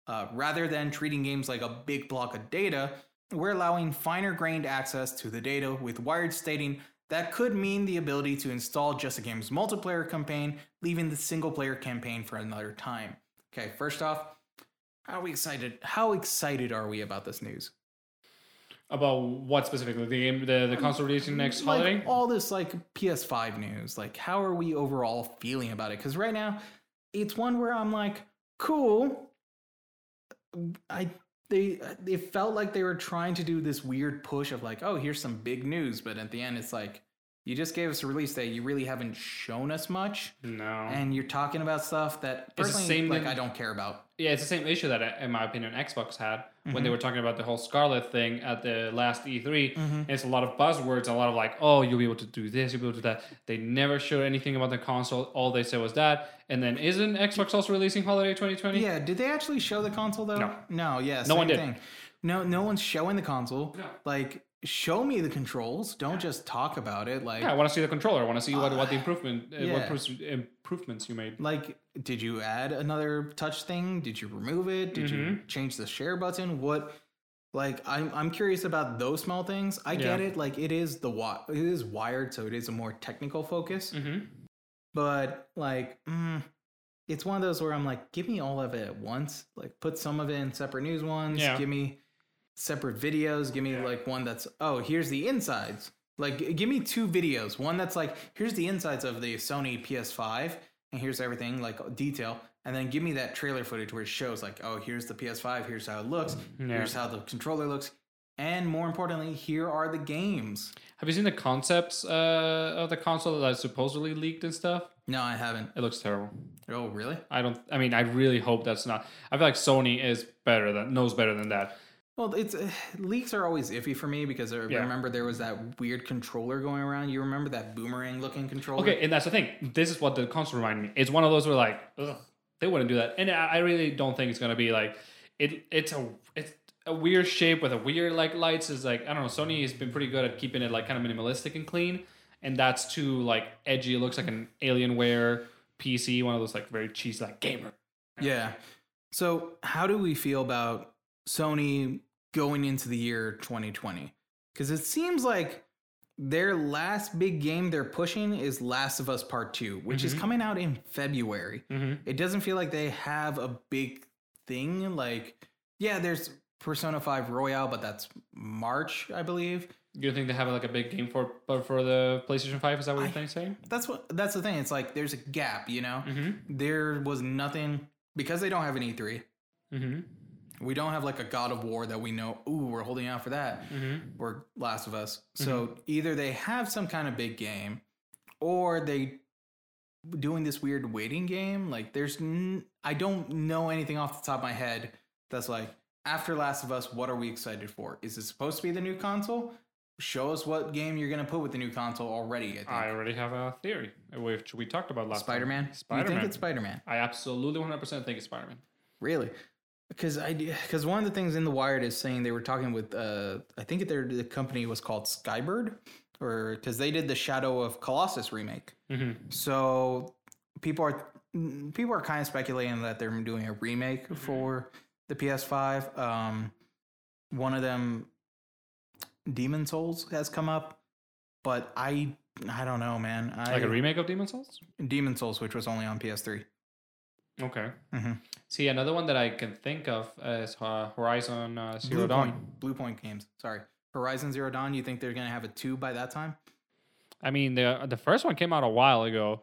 uh, rather than treating games like a big block of data, we're allowing finer grained access to the data, with Wired stating that could mean the ability to install just a game's multiplayer campaign, leaving the single player campaign for another time. Okay, first off, how excited? How excited are we about this news? About what specifically? The game, the, the console releasing next holiday? All this like PS5 news. Like, how are we overall feeling about it? Because right now, it's one where I'm like, cool. I they it felt like they were trying to do this weird push of like, oh, here's some big news, but at the end, it's like you just gave us a release date. You really haven't shown us much, no. and you're talking about stuff that It's the personally, same like thing- I don't care about. Yeah, it's the same issue that, in my opinion, Xbox had when Mm-hmm. they were talking about the whole Scarlett thing at the last E3. Mm-hmm. And it's a lot of buzzwords, a lot of like, oh, you'll be able to do this, you'll be able to do that. They never showed anything about the console. All they said was that. And then isn't Xbox also releasing holiday 2020? Yeah, did they actually show the console though? No. No, yeah. No one did. Thing. No, no one's showing the console. No. Like, show me the controls. Don't just talk about it. Like, Yeah, I want to see the controller. I want to see what, what the improvement, uh, yeah. what improvements you made. like, did you add another touch thing? Did you remove it? Did you Mm-hmm. change the share button? What? Like, I'm I'm curious about those small things. I get Yeah. it. Like, it is the wi- it is wired, so it is a more technical focus. Mm-hmm. But like, mm, it's one of those where I'm like, give me all of it at once. Like, put some of it in separate news ones. Yeah. Give me separate videos. Give me like one that's oh, here's the insides. Like, give me two videos. One that's like, here's the insides of the Sony PS5, and here's everything like detail. And then give me that trailer footage where it shows like, oh, here's the PS5. Here's how it looks. Yeah. Here's how the controller looks. And more importantly, here are the games. Have you seen the concepts uh, of the console that supposedly leaked and stuff? No, I haven't. It looks terrible. Oh, really? I don't. I mean, I really hope that's not. I feel like Sony is better than knows better than that. Well, it's uh, leaks are always iffy for me because I Yeah. remember there was that weird controller going around. You remember that boomerang looking controller? Okay, and that's the thing. This is what the console reminded me. It's one of those where like ugh, they wouldn't do that, and I I really don't think it's gonna be like it. It's a it's a weird shape with a weird like lights. Is like I don't know. Sony has been pretty good at keeping it like kind of minimalistic and clean, and that's too like edgy. It looks like an Alienware PC, one of those like very cheesy like gamer. Yeah. So, how do we feel about Sony going into the year 2020? Because it seems like their last big game they're pushing is Last of Us Part 2, which is coming out in February. Mm-hmm. It doesn't feel like they have a big thing. Like, yeah, there's Persona 5 Royal, but that's March, I believe. You think they have like a big game for but for the PlayStation Five? Is that what I- you're saying? That's what that's the thing. It's like there's a gap, you know? Mm-hmm. There was nothing because they don't have an E3. Mm-hmm. We don't have like a God of War that we know, ooh, we're holding out for that. Mm-hmm. Or Last of Us. So either they have some kind of big game or they doing this weird waiting game. Like there's n- I don't know anything off the top of my head that's like after Last of Us, what are we excited for? Is it supposed to be the new console? show us what game you're gonna put with the new console already. I think I already have a theory, which we talked about last time. Spider Man. You think it's Spider Man? I absolutely 100% think it's Spider Man. Really? Because I because one of the things in the Wired is saying they were talking with uh I think their the company was called Skybird or because they did the Shadow of Colossus remake. Mm-hmm. So people are people are kind of speculating that they're doing a remake for the PS5. Um, one of them, Demon's Souls, has come up, but I I don't know, man. I, Like a remake of Demon's Souls? Demon's Souls, which was only on PS3. Okay. Mhm. See, another one that I can think of is uh, Horizon uh, Zero Blue Dawn. Point, Bluepoint Games. Sorry, Horizon Zero Dawn. You think they're gonna have a two by that time? I mean, the the first one came out a while ago,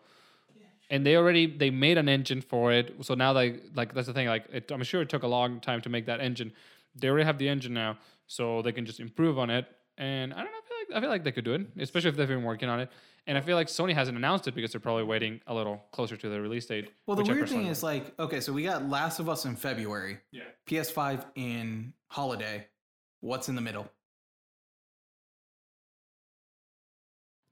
and they already they made an engine for it. So now they like that's the thing. Like, it, I'm sure it took a long time to make that engine. They already have the engine now, so they can just improve on it. And I don't know. I feel like I feel like they could do it, especially if they've been working on it. And I feel like Sony hasn't announced it because they're probably waiting a little closer to the release date. Well, the weird thing is like, okay, so we got Last of Us in February, yeah. PS5 in holiday. What's in the middle?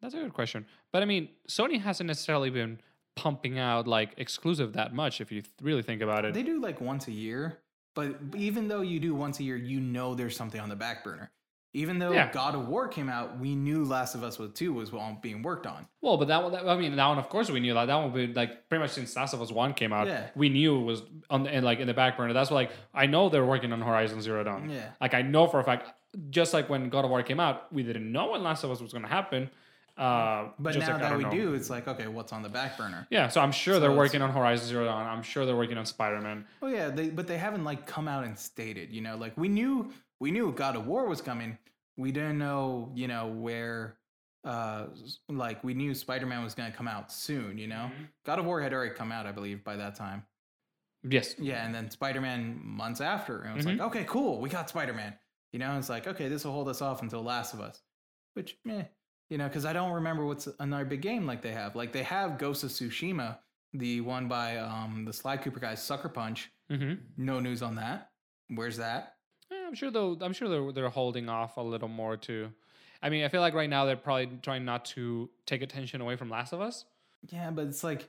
That's a good question. But I mean, Sony hasn't necessarily been pumping out like exclusive that much if you th- really think about it. They do like once a year, but even though you do once a year, you know there's something on the back burner. Even though Yeah. God of War came out, we knew Last of Us with 2 was being worked on. Well, but that one, that, I mean, that one, of course, we knew that. That one, would be like pretty much since Last of Us One came out, Yeah. we knew it was on the, and like in the back burner. That's why, like, I know they're working on Horizon Zero Dawn. Yeah. Like, I know for a fact, just like when God of War came out, we didn't know when Last of Us was going to happen. Uh, But now like, that we know. do, it's like, okay, what's on the back burner? yeah. So I'm sure So they're working on Horizon Zero Dawn. I'm sure they're working on Spider Man. Oh yeah, they but they haven't like come out and stated, you know, like we knew we knew God of War was coming. We didn't know, you know, where uh like we knew Spider-Man was going to come out soon, you know. Mhm. God of War had already come out, I believe, by that time. Yes. Yeah, and then Spider-Man months after. And it was Mhm. like, okay, cool, we got Spider-Man. You know, it's like, okay, this will hold us off until Last of Us. Which, meh, you know, because I don't remember what's another big game like they have. Like they have Ghost of Tsushima, the one by um the Sly Cooper guys, Sucker Punch. Mm-hmm. No news on that. Where's that? Yeah, I'm sure though. I'm sure they're they're holding off a little more too. I mean, I feel like right now they're probably trying not to take attention away from Last of Us. Yeah, but it's like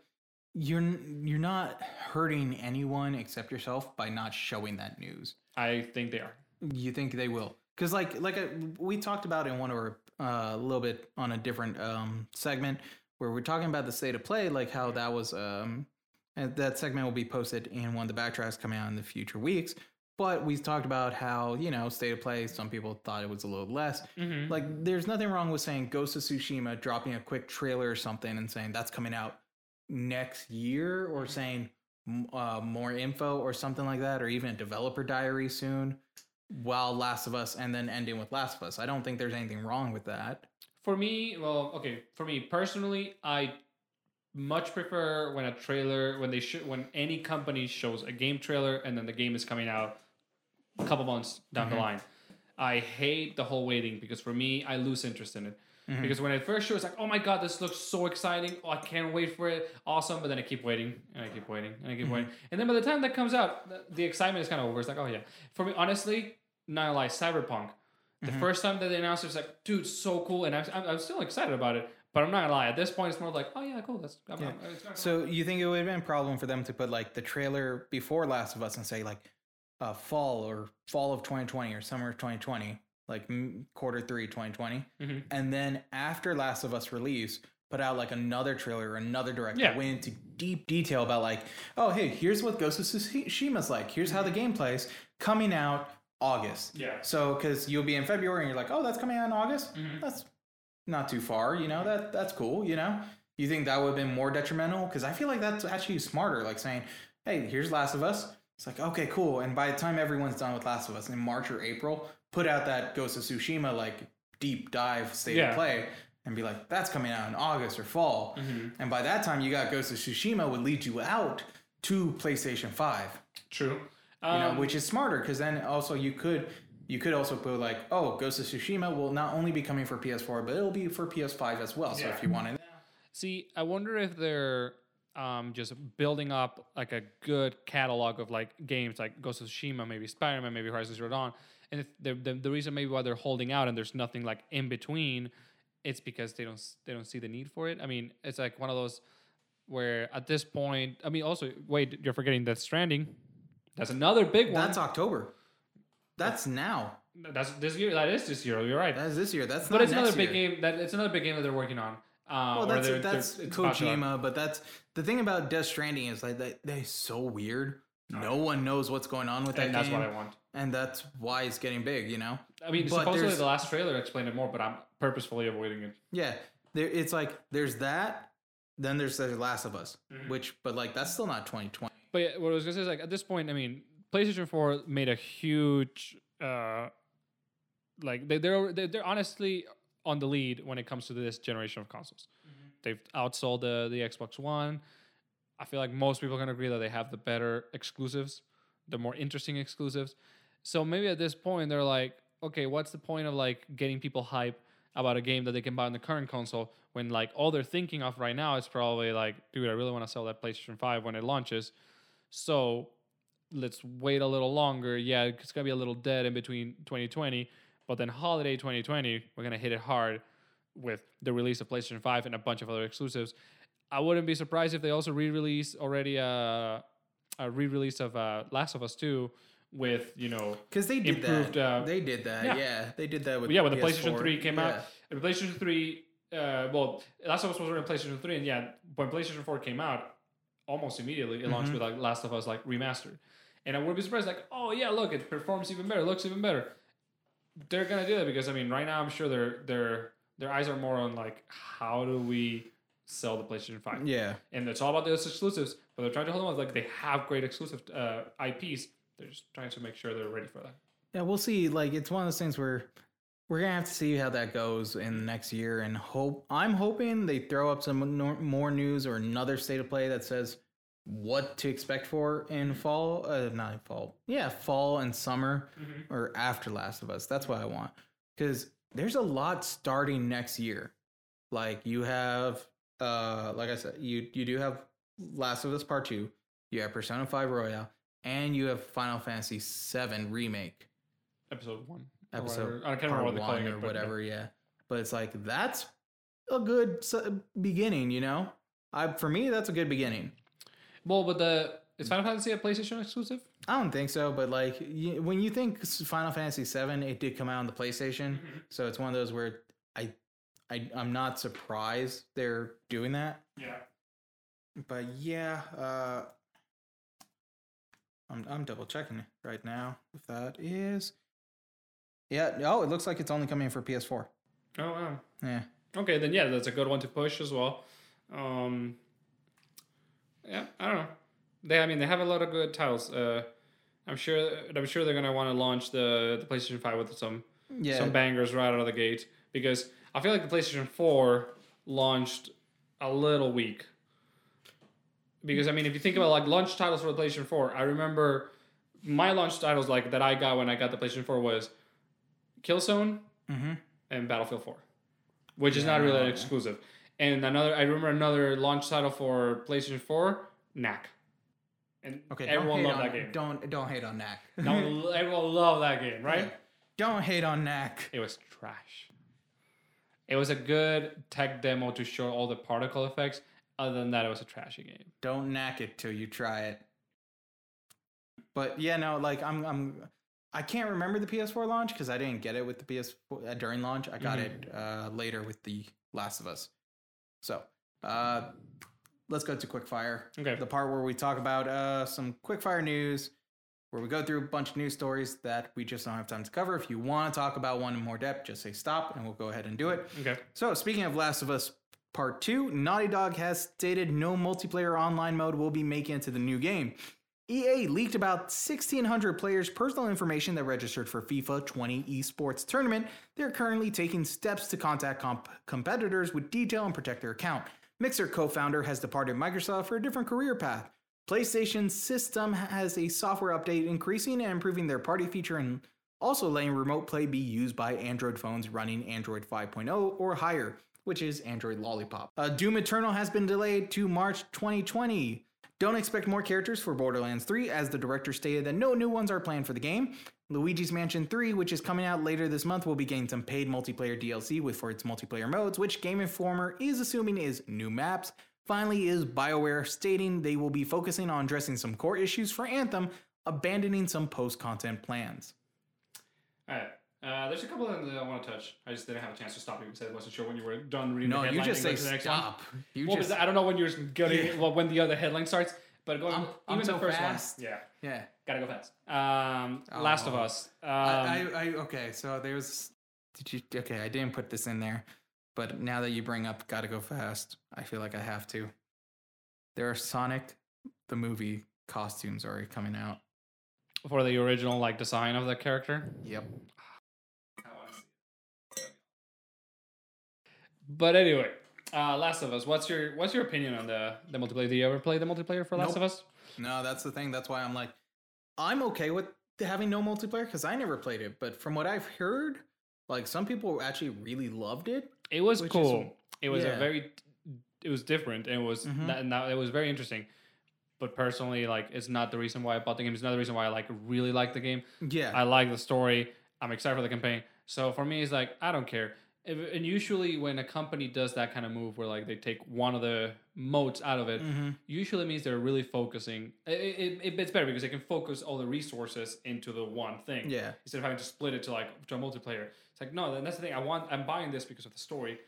you're you're not hurting anyone except yourself by not showing that news. I think they are. You think they will? Because like like I, we talked about in one of our uh, a little bit on a different um, segment where we're talking about the state of play, like how that was. Um, and that segment will be posted in one of the backtracks coming out in the future weeks. But we talked about how you know state of play. Some people thought it was a little less. Mm-hmm. Like, there's nothing wrong with saying Ghost of Tsushima, dropping a quick trailer or something, and saying that's coming out next year, or saying uh, more info or something like that, or even a developer diary soon, while Last of Us, and then ending with Last of Us. I don't think there's anything wrong with that. For me, well, okay. For me personally, I much prefer when a trailer, when they show, when any company shows a game trailer and then the game is coming out a couple months down the Mhm. line. I hate the whole waiting because for me, I lose interest in it. Mhm. Because when I first show, it's like, oh my god, this looks so exciting! Oh, I can't wait for it, awesome! But then I keep waiting and I keep waiting and I keep Mhm. waiting, and then by the time that comes out, the, the excitement is kind of over. It's like, oh yeah. For me, honestly, not gonna lie, Cyberpunk. The Mhm. first time that they announced it, it was like, dude, so cool, and I'm, I'm, I'm still excited about it. But I'm not gonna lie, at this point, it's more like, oh yeah, cool. That's I'm, Yeah. I'm- it's So you think it would have been a problem for them to put like the trailer before Last of Us and say like uh, fall or fall of 2020 or summer of 2020, like quarter three 2020, Mhm. and then after Last of Us release, put out like another trailer or another director Yeah. that went into deep detail about like, oh hey, here's what Ghost of Tsushima's like. Here's how the game plays. Coming out August. Yeah. So because you'll be in February and you're like, oh, that's coming out in August. Mhm. That's not too far. You know that that's cool. You know. You think that would have been more detrimental? Because I feel like that's actually smarter. Like saying, hey, here's Last of Us. It's like okay, cool. And by the time everyone's done with Last of Us in March or April, put out that Ghost of Tsushima like deep dive state Yeah. of play and be like, that's coming out in August or fall. Mhm. And by that time, you got Ghost of Tsushima would lead you out to PlayStation Five True. you Um, know, which is smarter because then also you could you could also put like, oh, Ghost of Tsushima will not only be coming for PS4, but it'll be for PS5 as well. So if you want wanted, See, I wonder if they're um, just building up like a good catalog of like games like Ghost of Tsushima, maybe Spider Man, maybe Horizon Zero Dawn, And if the, the the reason maybe why they're holding out and there's nothing like in between, it's because they don't they don't see the need for it. I mean, it's like one of those where at this point, I mean, also wait, you're forgetting Death Stranding. That's another big one. That's October. That's now. That's this year. That is this year. You're right. That's this year. That's but not it's another big year. game. That it's another big game that they're working on. Uh, Well, that's they're- that's they're- Kojima, but that's the thing about Death Stranding is like that they're so weird. No one knows what's going on with that and that's game, what I want. And that's why it's getting big. You know? I mean, But supposedly the last trailer explained it more, but I'm purposefully avoiding it. Yeah, there. It's like there's that. Then there's the Last of Us, Mm-hmm. which, but like that's still not 2020. But yeah, what I was gonna say is like at this point, I mean, PlayStation Four made a huge, uh, like they, they're they're they're honestly on the lead when it comes to this generation of consoles. They've outsold the the Xbox One. I feel like most people can agree that they have the better exclusives, the more interesting exclusives. So maybe at this point they're like, okay, what's the point of like getting people hype about a game that they can buy on the current console when like all they're thinking of right now is probably like, dude, I really want to sell that PlayStation 5 when it launches. So let's wait a little longer. Yeah, it's gonna be a little dead in between 2020, but then holiday 2020, we're gonna hit it hard with the release of PlayStation 5 and a bunch of other exclusives. I wouldn't be surprised if they also re-release already a, a re-release of uh, Last of Us 2 with you know Because they did Improved, that. uh, they did that. yeah. Yeah. they did that with yeah, when the PS4. PlayStation 3 came Yeah. out, and the PlayStation 3, uh, well, Last of Us was on PlayStation 3, and yeah, when PlayStation 4 came out, almost immediately it launched Mhm. with like Last of Us like remastered, and I would be surprised like, oh yeah, look, it performs even better, looks even better. They're gonna do that because I mean, right now I'm sure their their their eyes are more on like how do we sell the PlayStation 5, Yeah, and it's all about those exclusives, but they're trying to hold on like they have great exclusive uh, IPs. They're just trying to make sure they're ready for that. yeah. We'll see. Like it's one of those things where we're gonna have to see how that goes in the next year, and hope. I'm hoping they throw up some more news or another state of play that says what to expect for in fall. Uh, not in fall. Yeah, fall and summer or after Last of Us. That's what I want because there's a lot starting next year. Like you have, uh, like I said, you you do have Last of Us Part Two. You have Persona Five Royal, and you have Final Fantasy Seven Remake Episode one. episode. whatever. I can't part remember what it or but, yeah. whatever. Yeah, but it's like that's a good beginning. You know, I for me that's a good beginning. Well, but the is Final Fantasy a PlayStation exclusive? I don't think so, but like you, when you think Final Fantasy VII, it did come out on the PlayStation, so it's one of those where I, I, I'm not surprised they're doing that. Yeah. But yeah, uh, I'm I'm double checking right now if that is. Yeah. Oh, it looks like it's only coming for PS4. Oh wow. Yeah. Okay, then yeah, that's a good one to push as well. Um, yeah, I don't know. They, I mean, they have a lot of good titles. Uh, I'm sure. I'm sure they're gonna want to launch the the PlayStation Five with some Yeah. some bangers right out of the gate because I feel like the PlayStation Four launched a little weak. Because I mean, if you think about like launch titles for the PlayStation Four, I remember my launch titles like that I got when I got the PlayStation Four was Killzone mm-hmm. and Battlefield 4, which is not really Yeah. exclusive. And another, I remember another launch title for PlayStation 4, Knack. And Okay. everyone don't loved on, that game. Don't don't hate on Knack. *laughs* No, everyone loved that game, right? Don't hate on Knack. It was trash. It was a good tech demo to show all the particle effects. Other than that, it was a trashy game. Don't knack it till you try it. But yeah, no, like I'm I'm I can't remember the PS4 launch because I didn't get it with the PS4 uh, during launch. I got Mhm. it uh, later with the Last of Us. So uh, let's go to quickfire. Okay. The part where we talk about uh, some quickfire news, where we go through a bunch of news stories that we just don't have time to cover. If you want to talk about one in more depth, just say stop and we'll go ahead and do it. Okay. So, speaking of Last of Us Part 2, Naughty Dog has stated no multiplayer online mode will be making it to the new game. EA leaked about 1,600 players' personal information that registered for FIFA 20 esports tournament. They're currently taking steps to contact comp- competitors with detail and protect their account. Mixer co founder has departed Microsoft for a different career path. PlayStation system has a software update increasing and improving their party feature and also letting remote play be used by Android phones running Android 5.0 or higher, which is Android Lollipop. Uh, Doom Eternal has been delayed to March 2020. Don't expect more characters for Borderlands 3, as the director stated that no new ones are planned for the game. Luigi's Mansion 3, which is coming out later this month, will be getting some paid multiplayer DLC with for its multiplayer modes, which Game Informer is assuming is new maps. Finally, is BioWare stating they will be focusing on addressing some core issues for Anthem, abandoning some post content plans. All right. Uh, there's a couple of them that I want to touch. I just didn't have a chance to stop you because I wasn't sure when you were done reading No, the you just say the next one. stop. You Well, just... I don't know when you're getting Yeah. well, when the other headline starts, but going I'm- even I'm the first fast. one. Yeah, yeah. gotta go fast. Um, Last of Oh. Us. Um, I, I, I okay. So there's did you okay? I didn't put this in there, but now that you bring up "Gotta Go Fast," I feel like I have to. There are Sonic the movie costumes already coming out. for the original like design of the character. Yep. But anyway, uh, Last of Us. What's your what's your opinion on the the multiplayer? Do you ever play the multiplayer for Last Nope. of Us? No, that's the thing. That's why I'm like, I'm okay with having no multiplayer because I never played it. But from what I've heard, like some people actually really loved it. It was Which is- cool. it was a very, it was different. and It was Mhm. that, and that, it was very interesting. But personally, like, it's not the reason why I bought the game. It's not the reason why I like really like the game. Yeah. I like the story. I'm excited for the campaign. So for me, it's like I don't care. And usually, when a company does that kind of move, where like they take one of the modes out of it, hmm usually means they're really focusing. It, it, it- it's better because they can focus all the resources into the one thing Yeah. instead of having to split it to like to a multiplayer. It's like no, that's the thing. I want. I'm buying this because of the story.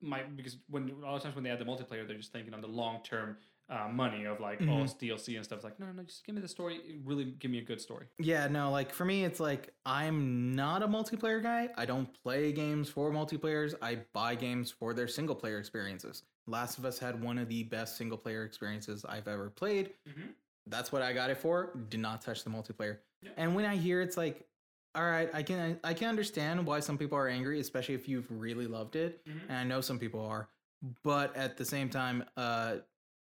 My because when a lot of times when they add the multiplayer, they're just thinking on the long term uh, money of like oh Mhm. it's DLC and stuff. It's like no, no, no, just give me the story. Really, give me a good story. Yeah, no, like for me, it's like I'm not a multiplayer guy. I don't play games for multiplayers. I buy games for their single player experiences. Last of Us had one of the best single player experiences I've ever played. Mhm. That's what I got it for. Did not touch the multiplayer. Yeah. And when I hear it's like, all right, I can I can understand why some people are angry, especially if you've really loved it, Mhm. and I know some people are. But at the same time, uh,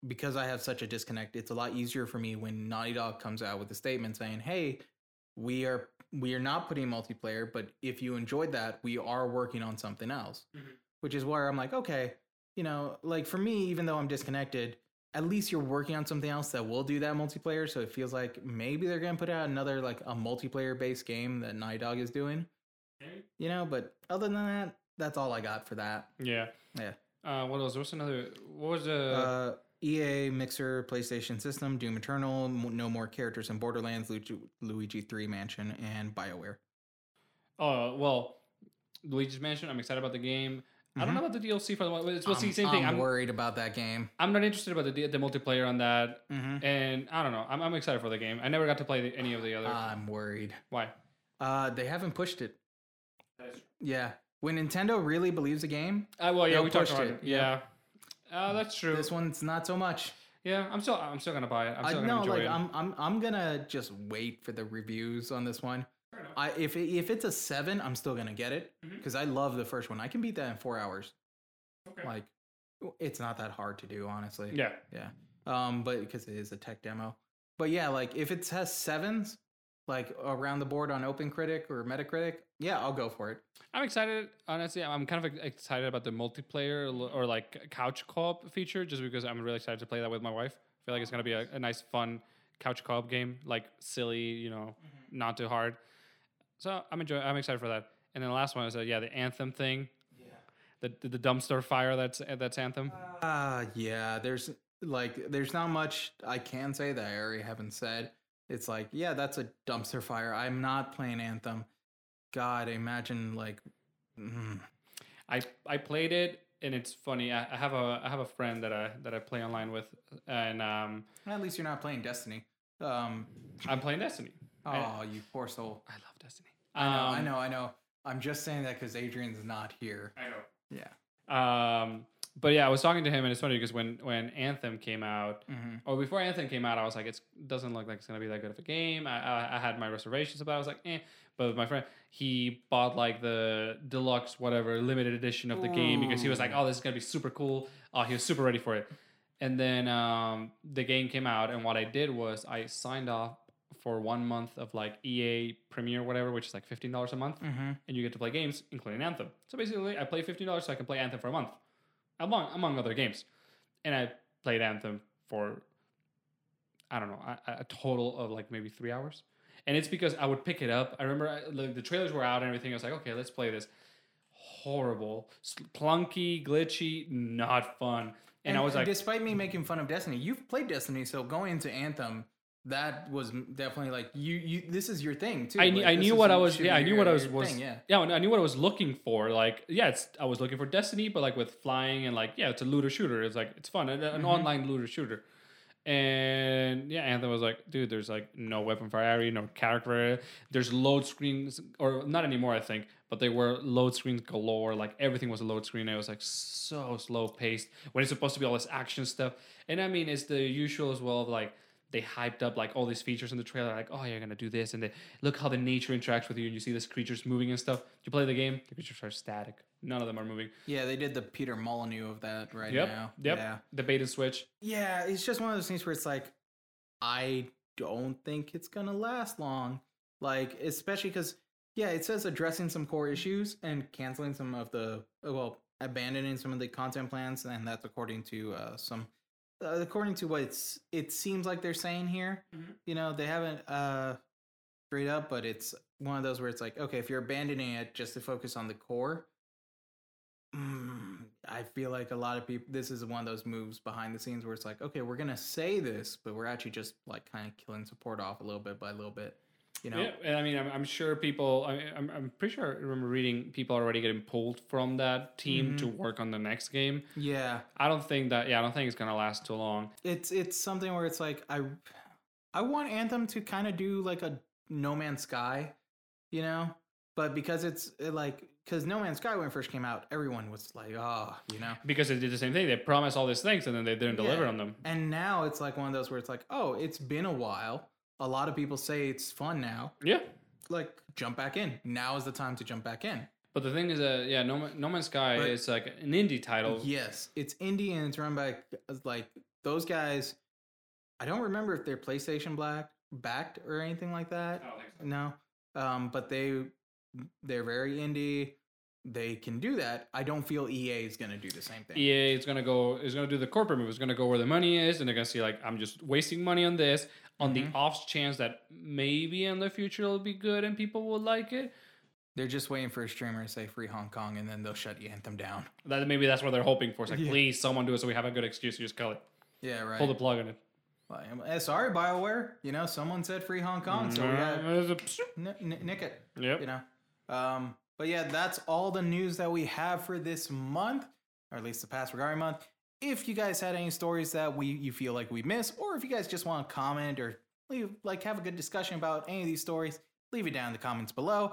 because I have such a disconnect, it's a lot easier for me when Naughty Dog comes out with a statement saying, "Hey, we are we are not putting multiplayer, but if you enjoyed that, we are working on something else." Mhm. Which is where I'm like, okay, you know, like for me, even though I'm disconnected, at least you're working on something else that will do that multiplayer. So it feels like maybe they're gonna put out another like a multiplayer based game that Naughty Dog is doing, you know. But other than that, that's all I got for that. Yeah. Yeah. Uh, what else? What's another? What was the? Uh, EA Mixer PlayStation System, Doom Eternal, No More Characters in Borderlands, Luigi, Luigi 3 Mansion, and BioWare. oh well, Luigi's Mansion. I'm excited about the game. I don't Mhm. know about the DLC for the one. It's well, see, I'm- same thing. I'm I'm worried about that game. I'm not interested about the the multiplayer on that, Mm-hmm. and I don't know. I'm, I'm excited for the game. I never got to play the, any of the other. I'm worried. Why? Uh, they haven't pushed it. Yeah. When Nintendo really believes a game, Uh, well, yeah, we talked about it, it. Yeah. Uh, that's true. this one's not so much. yeah, I'm still I'm still gonna buy it. I'm I still gonna know, enjoy like it. I'm, I'm, I'm gonna just wait for the reviews on this one. I if it, if it's a seven, I'm still gonna get it because I love the first one. I can beat that in four hours. Okay. Like, it's not that hard to do, honestly. yeah. Yeah. Um, but because it is a tech demo. But yeah, like if it has sevens, like around the board on OpenCritic or Metacritic, yeah, I'll go for it. I'm excited. Honestly, I'm kind of excited about the multiplayer or like couch co-op feature, just because I'm really excited to play that with my wife. I feel like it's gonna be a, a nice, fun couch co-op game, like silly, you know, not too hard. So I'm enjoying. I'm excited for that. And then the last one is uh, yeah, the anthem thing, Yeah. the the dumpster fire. That's that's anthem. Uh yeah, there's like there's not much I can say that I already haven't said. It's like, yeah, that's a dumpster fire. I'm not playing Anthem. God, imagine like mm, I I played it and it's funny. I, I have a I have a friend that I that I play online with, and um, at least you're not playing Destiny. Um I'm playing Destiny. *laughs* oh, I- you poor soul. I love Destiny. I know, I Um, know, I know. I'm just saying that cuz Adrian's not here. I know. Yeah. Um, but yeah, I was talking to him, and it's funny because when when Anthem came out, Mhm. or before Anthem came out, I was like, it doesn't look like it's gonna be that good of a game. I, I, I had my reservations about. it. I was like, eh. But my friend, he bought like the deluxe, whatever, limited edition of the game because he was like, oh, this is gonna be super cool. Oh, he was super ready for it. And then um, the game came out, and what I did was I signed off for one month of like EA Premiere, whatever, which is like fifteen dollars a month Mhm. and you get to play games, including Anthem. So basically, I play fifteen dollars so I can play Anthem for a month, among among other games. And I played Anthem for I don't know, a, a total of like maybe three hours. And it's because I would pick it up. I remember I, like, the trailers were out and everything. I was like, okay, let's play this. Horrible, clunky, glitchy, not fun. And, I was like, despite me making fun of Destiny, you've played Destiny, so going into Anthem, that was definitely like you. You this is your thing too. I, knew Like, I knew what I was. Yeah, I knew what I was. was thing, yeah. yeah, I knew what I was looking for. Like, yeah, it's. I was looking for Destiny, but like with flying and like, yeah, it's a looter shooter. It's like it's fun, an, an Mm-hmm. online looter shooter. And yeah, Anthem was like, dude, there's like no weapon variety, no character. There's load screens, or not anymore, I think, but they were load screens galore. Like everything was a load screen. It was like so slow paced when it's supposed to be all this action stuff. And I mean, it's the usual as well of like they hyped up like all these features in the trailer, like, oh, you're gonna do this, and they look how the nature interacts with you, and you see this creatures moving and stuff. You play the game, the creatures are static. None of them are moving. Yeah, they did the Peter Molyneux of that right Yep. now. Yep. Yeah. The bait and switch. Yeah, it's just one of those things where it's like, I don't think it's gonna last long. Like, especially because, yeah, it says addressing some core issues and canceling some of the, well, abandoning some of the content plans, and that's according to uh, some, according to what it's, it seems like they're saying here. Mhm. You know, they haven't uh straight up, but it's one of those where it's like, okay, if you're abandoning it just to focus on the core, Mm, I feel like a lot of people. This is one of those moves behind the scenes where it's like, okay, we're gonna say this, but we're actually just like kind of killing support off a little bit by a little bit. You know? Yeah, and I mean, I'm, I'm sure people. I, I'm, I'm pretty sure I remember reading people already getting pulled from that team to work on the next game. Yeah, I don't think that. Yeah, I don't think it's gonna last too long. it's it's something where it's like I, I want Anthem to kind of do like a No Man's Sky, you know, but because it's uh, like because No Man's Sky when it first came out, everyone was like, oh, you know. Because they did the same thing. They promised all these things and then they didn't deliver Yeah. on them. And now it's like one of those where it's like, oh, it's been a while. A lot of people say it's fun now. Yeah. Like, jump back in. Now is the time to jump back in. But the thing is that yeah, No, no Man's Sky But- is like an indie title. Yes, it's indie and it's run by like those guys. I don't remember if they're PlayStation Black backed or anything like that. I don't think so. No, um, but they they're very indie. They can do that. I don't feel EA is gonna do the same thing. EA is gonna go is gonna do the corporate move. It's gonna go where the money is, and they're gonna see like I'm just wasting money on this on Mhm. the off chance that maybe in the future it'll be good and people will like it. They're just waiting for a streamer to say free Hong Kong, and then they'll shut Anthem down. That maybe that's what they're hoping for. It's like Yeah. please someone do it so we have a good excuse to just kill it, Yeah, right. pull the plug on it. Like, eh, sorry, Bioware. You know, someone said free Hong Kong, so we got Mm, it's a- n- n- nick it. Yep. you know. Um, but yeah, that's all the news that we have for this month, or at least the past regarding month. If you guys had any stories that we you feel like we missed, or if you guys just want to comment or leave like have a good discussion about any of these stories, leave it down in the comments below.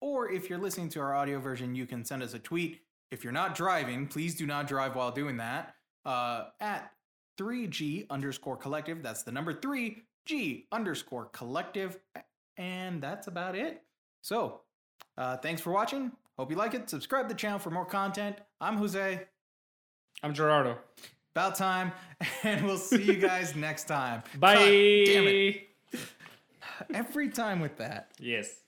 Or if you're listening to our audio version, you can send us a tweet. If you're not driving, please do not drive while doing that. Uh, at 3G underscore collective. That's the number 3G underscore collective. And that's about it. So, uh, thanks for watching. Hope you like it. Subscribe to the channel for more content. I'm Jose. I'm Gerardo. About time. *laughs* And we'll see you guys next time. *laughs* Bye. God damn it. *sighs* Every time with that. Yes.